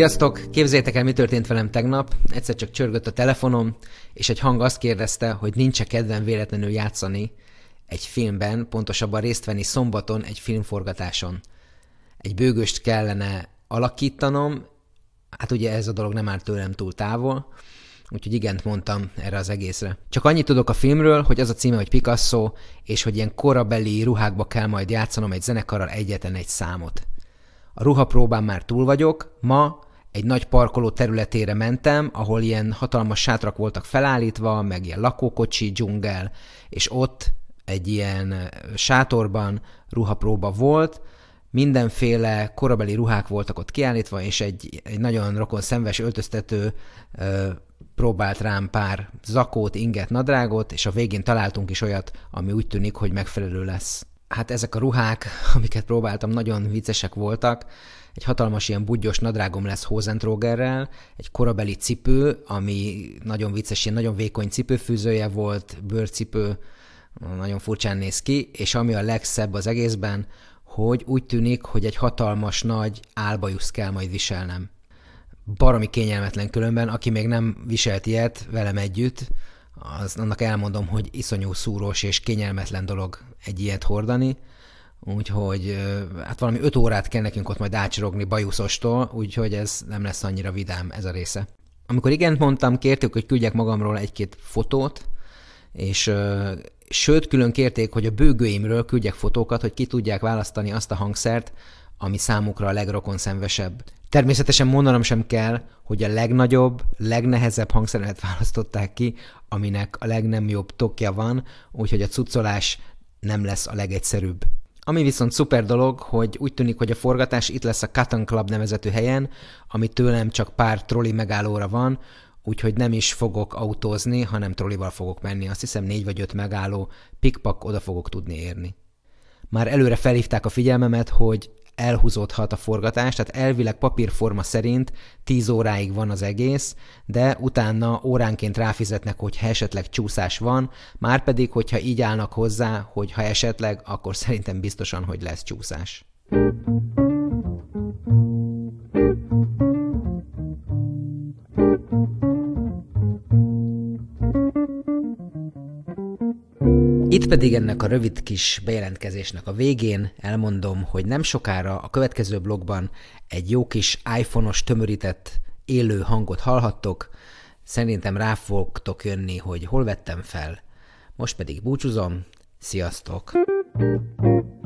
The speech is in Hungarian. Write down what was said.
Sziasztok! Képzeljétek el, mi történt velem tegnap. Egyszer csak csörgött a telefonom, és egy hang azt kérdezte, hogy nincs-e kedvem véletlenül játszani egy filmben, pontosabban részt venni szombaton egy filmforgatáson. Egy bőgöst kellene alakítanom, hát ugye ez a dolog nem áll tőlem túl távol, úgyhogy igent mondtam erre az egészre. Csak annyit tudok a filmről, hogy az a címe, hogy Picasso, és hogy ilyen korabeli ruhákba kell majd játszanom egy zenekarral egyetlen egy számot. A ruhapróbán már túl vagyok, ma egy nagy parkoló területére mentem, ahol ilyen hatalmas sátrak voltak felállítva, meg ilyen lakókocsi, dzsungel, és ott egy ilyen sátorban ruhapróba volt, mindenféle korabeli ruhák voltak ott kiállítva, és egy, egy nagyon rokon szemves öltöztető ö, próbált rám pár zakót, inget, nadrágot, és a végén találtunk is olyat, ami úgy tűnik, hogy megfelelő lesz hát ezek a ruhák, amiket próbáltam, nagyon viccesek voltak. Egy hatalmas ilyen budgyos nadrágom lesz Hosentrógerrel, egy korabeli cipő, ami nagyon vicces, ilyen nagyon vékony cipőfűzője volt, bőrcipő, nagyon furcsán néz ki, és ami a legszebb az egészben, hogy úgy tűnik, hogy egy hatalmas nagy álbajusz kell majd viselnem. Baromi kényelmetlen különben, aki még nem viselt ilyet velem együtt, az, annak elmondom, hogy iszonyú szúrós és kényelmetlen dolog egy ilyet hordani, úgyhogy hát valami öt órát kell nekünk ott majd ácsorogni bajuszostól, úgyhogy ez nem lesz annyira vidám ez a része. Amikor igent mondtam, kértük, hogy küldjek magamról egy-két fotót, és sőt, külön kérték, hogy a bőgőimről küldjek fotókat, hogy ki tudják választani azt a hangszert, ami számukra a legrokonszenvesebb. Természetesen mondanom sem kell, hogy a legnagyobb, legnehezebb hangszeret választották ki, aminek a legnem jobb tokja van, úgyhogy a cuccolás nem lesz a legegyszerűbb. Ami viszont szuper dolog, hogy úgy tűnik, hogy a forgatás itt lesz a Cotton Club nevezetű helyen, ami tőlem csak pár troli megállóra van, úgyhogy nem is fogok autózni, hanem trollival fogok menni. Azt hiszem négy vagy öt megálló, pikpak oda fogok tudni érni. Már előre felhívták a figyelmemet, hogy elhúzódhat a forgatás, tehát elvileg papírforma szerint 10 óráig van az egész, de utána óránként ráfizetnek, hogy ha esetleg csúszás van, már pedig, hogyha így állnak hozzá, hogy ha esetleg, akkor szerintem biztosan, hogy lesz csúszás. Itt pedig ennek a rövid kis bejelentkezésnek a végén elmondom, hogy nem sokára a következő blogban egy jó kis iPhone-os tömörített élő hangot hallhattok, szerintem rá fogtok jönni, hogy hol vettem fel. Most pedig búcsúzom, sziasztok! thank you